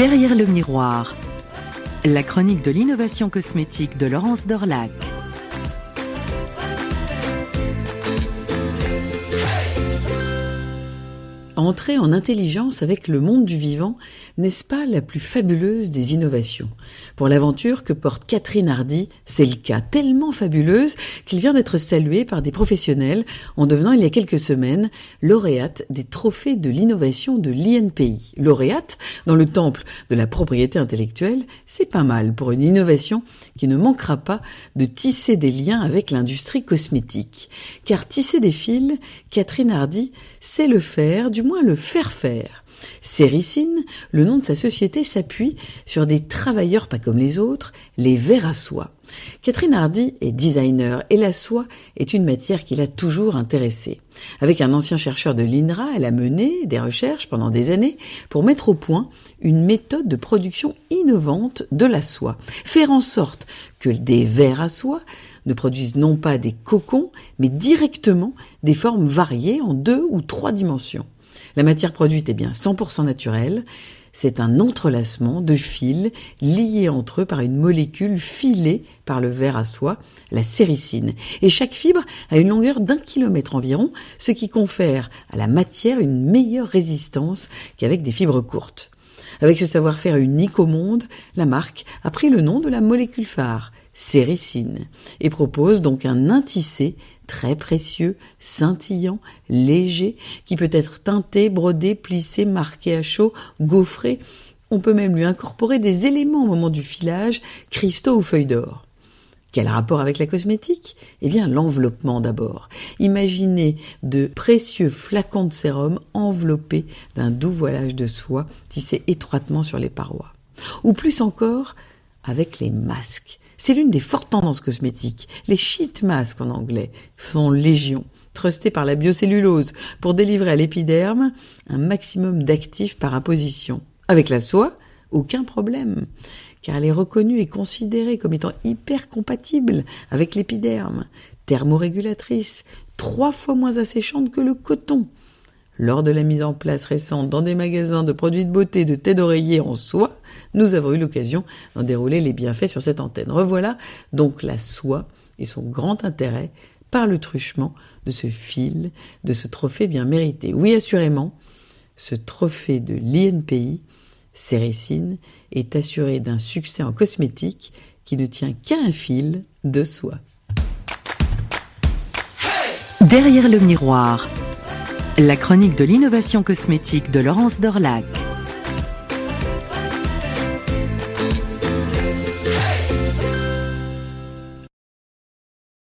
Derrière le miroir, la chronique de l'innovation cosmétique de Laurence Dorlac. Entrer en intelligence avec le monde du vivant, n'est-ce pas la plus fabuleuse des innovations? Pour l'aventure que porte Catherine Hardy, c'est le cas, tellement fabuleuse qu'il vient d'être salué par des professionnels en devenant il y a quelques semaines lauréate des trophées de l'innovation de l'INPI. Lauréate dans le temple de la propriété intellectuelle, c'est pas mal pour une innovation qui ne manquera pas de tisser des liens avec l'industrie cosmétique. Car tisser des fils, Catherine Hardy sait le faire, du le faire faire. Séricine, le nom de sa société, s'appuie sur des travailleurs pas comme les autres, les vers à soie. Catherine Hardy est designer et la soie est une matière qui l'a toujours intéressée. Avec un ancien chercheur de l'INRA, elle a mené des recherches pendant des années pour mettre au point une méthode de production innovante de la soie. Faire en sorte que des vers à soie ne produisent non pas des cocons, mais directement des formes variées en deux ou trois dimensions. La matière produite est bien 100% naturelle. C'est un entrelacement de fils liés entre eux par une molécule filée par le verre à soie, la séricine. Et chaque fibre a une longueur d'un kilomètre environ, ce qui confère à la matière une meilleure résistance qu'avec des fibres courtes. Avec ce savoir-faire unique au monde, la marque a pris le nom de la molécule phare, séricine, et propose donc un intissé très précieux, scintillant, léger, qui peut être teinté, brodé, plissé, marqué à chaud, gaufré. On peut même lui incorporer des éléments au moment du filage, cristaux ou feuilles d'or. Quel rapport avec la cosmétique? Eh bien, l'enveloppement d'abord. Imaginez de précieux flacons de sérum enveloppés d'un doux voilage de soie tissé étroitement sur les parois. Ou plus encore, avec les masques. C'est l'une des fortes tendances cosmétiques. Les sheet masks en anglais font légion, trustés par la biocellulose pour délivrer à l'épiderme un maximum d'actifs par apposition. Avec la soie, aucun problème, car elle est reconnue et considérée comme étant hyper compatible avec l'épiderme, thermorégulatrice, trois fois moins asséchante que le coton. Lors de la mise en place récente dans des magasins de produits de beauté de tête d'oreiller en soie, nous avons eu l'occasion d'en dérouler les bienfaits sur cette antenne. Revoilà donc la soie et son grand intérêt par le truchement de ce fil, de ce trophée bien mérité. Oui, assurément, ce trophée de l'INPI, Céricine, est assuré d'un succès en cosmétique qui ne tient qu'à un fil de soie. Derrière le miroir la chronique de l'innovation cosmétique de Laurence Dorlac.